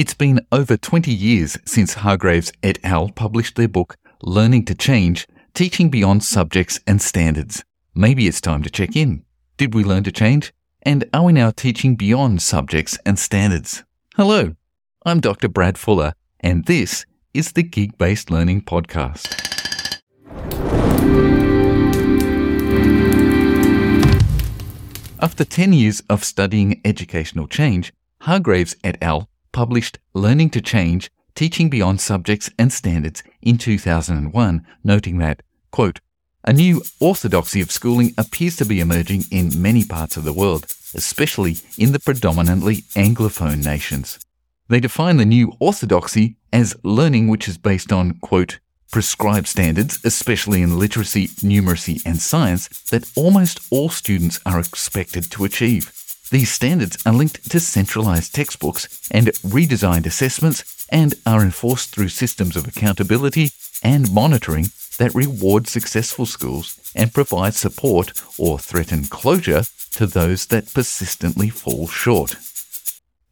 It's been over 20 years since Hargreaves et al. published their book, Learning to Change Teaching Beyond Subjects and Standards. Maybe it's time to check in. Did we learn to change? And are we now teaching beyond subjects and standards? Hello, I'm Dr. Brad Fuller, and this is the Gig Based Learning Podcast. After 10 years of studying educational change, Hargreaves et al published Learning to Change Teaching Beyond Subjects and Standards in 2001, noting that, quote, a new orthodoxy of schooling appears to be emerging in many parts of the world, especially in the predominantly Anglophone nations. They define the new orthodoxy as learning which is based on, quote, prescribed standards, especially in literacy, numeracy, and science, that almost all students are expected to achieve. These standards are linked to centralized textbooks and redesigned assessments and are enforced through systems of accountability and monitoring that reward successful schools and provide support or threaten closure to those that persistently fall short.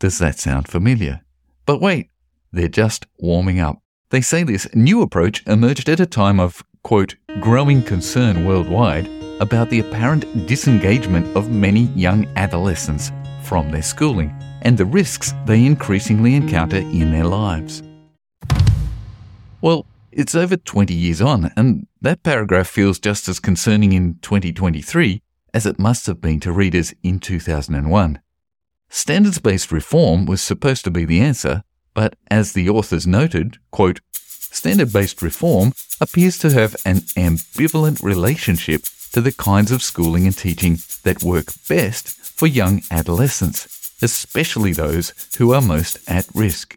Does that sound familiar? But wait, they're just warming up. They say this new approach emerged at a time of, quote, growing concern worldwide about the apparent disengagement of many young adolescents from their schooling and the risks they increasingly encounter in their lives. Well, it's over 20 years on, and that paragraph feels just as concerning in 2023 as it must have been to readers in 2001. Standards based reform was supposed to be the answer, but as the authors noted, quote, standard based reform appears to have an ambivalent relationship to the kinds of schooling and teaching that work best for young adolescents, especially those who are most at risk.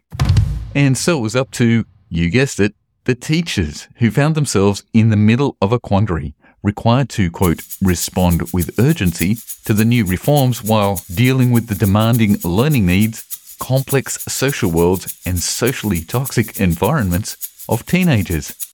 And so it was up to, you guessed it, the teachers who found themselves in the middle of a quandary, required to, quote, respond with urgency to the new reforms while dealing with the demanding learning needs, complex social worlds, and socially toxic environments of teenagers.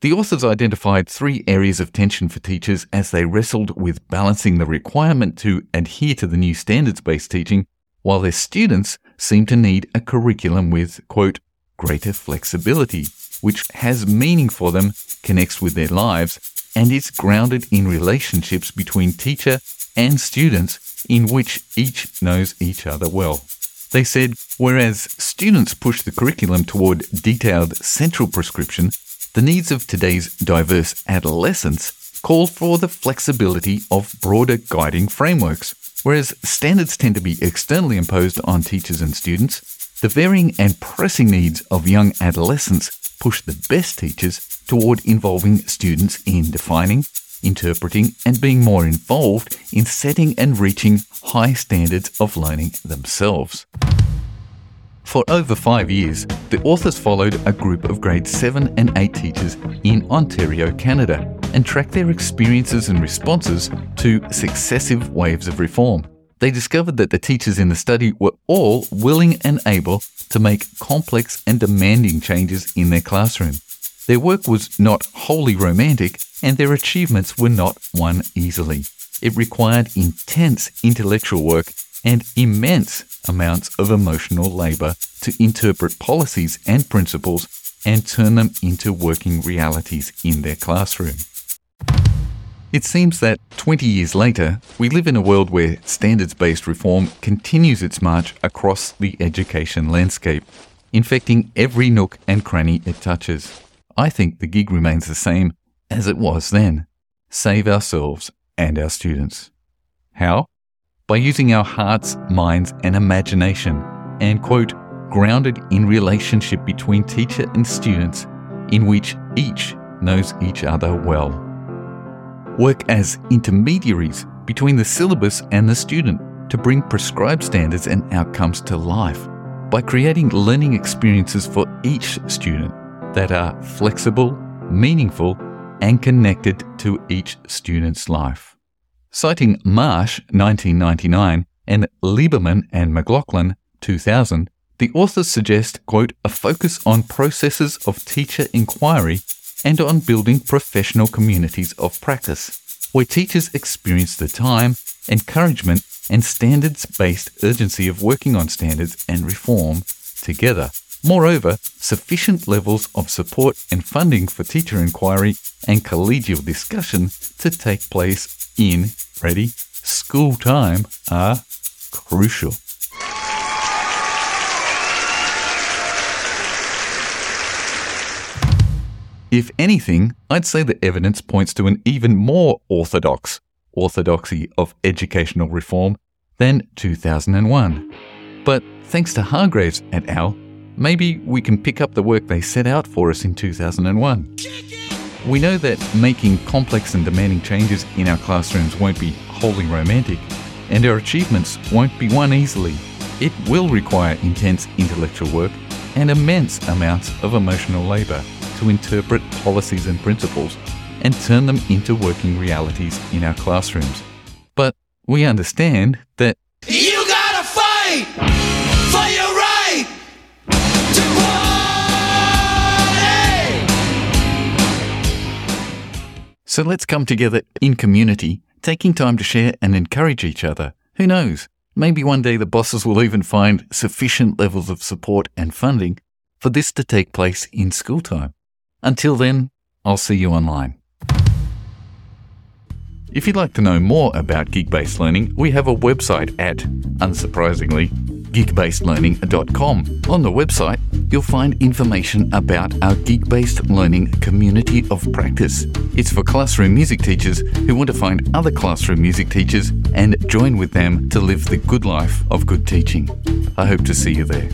The authors identified three areas of tension for teachers as they wrestled with balancing the requirement to adhere to the new standards based teaching, while their students seem to need a curriculum with, quote, greater flexibility, which has meaning for them, connects with their lives, and is grounded in relationships between teacher and students in which each knows each other well. They said, whereas students push the curriculum toward detailed central prescription, the needs of today's diverse adolescents call for the flexibility of broader guiding frameworks. Whereas standards tend to be externally imposed on teachers and students, the varying and pressing needs of young adolescents push the best teachers toward involving students in defining, interpreting, and being more involved in setting and reaching high standards of learning themselves. For over five years, the authors followed a group of grade 7 and 8 teachers in Ontario, Canada, and tracked their experiences and responses to successive waves of reform. They discovered that the teachers in the study were all willing and able to make complex and demanding changes in their classroom. Their work was not wholly romantic, and their achievements were not won easily. It required intense intellectual work and immense amounts of emotional labour to interpret policies and principles and turn them into working realities in their classroom. It seems that 20 years later, we live in a world where standards based reform continues its march across the education landscape, infecting every nook and cranny it touches. I think the gig remains the same as it was then save ourselves and our students. How? By using our hearts, minds, and imagination, and quote, grounded in relationship between teacher and students, in which each knows each other well. Work as intermediaries between the syllabus and the student to bring prescribed standards and outcomes to life by creating learning experiences for each student that are flexible, meaningful, and connected to each student's life. Citing Marsh 1999 and Lieberman and McLaughlin 2000, the authors suggest, quote, a focus on processes of teacher inquiry and on building professional communities of practice, where teachers experience the time, encouragement, and standards based urgency of working on standards and reform together. Moreover, sufficient levels of support and funding for teacher inquiry and collegial discussion to take place in, ready, school time are crucial. If anything, I'd say the evidence points to an even more orthodox orthodoxy of educational reform than 2001. But thanks to Hargreaves et al., maybe we can pick up the work they set out for us in 2001. We know that making complex and demanding changes in our classrooms won't be wholly romantic, and our achievements won't be won easily. It will require intense intellectual work and immense amounts of emotional labour to interpret policies and principles and turn them into working realities in our classrooms. But we understand that you gotta fight So let's come together in community, taking time to share and encourage each other. Who knows? Maybe one day the bosses will even find sufficient levels of support and funding for this to take place in school time. Until then, I'll see you online. If you'd like to know more about gig based learning, we have a website at, unsurprisingly, gigbasedlearning.com. On the website, you'll find information about our gig based learning community of practice. It's for classroom music teachers who want to find other classroom music teachers and join with them to live the good life of good teaching. I hope to see you there.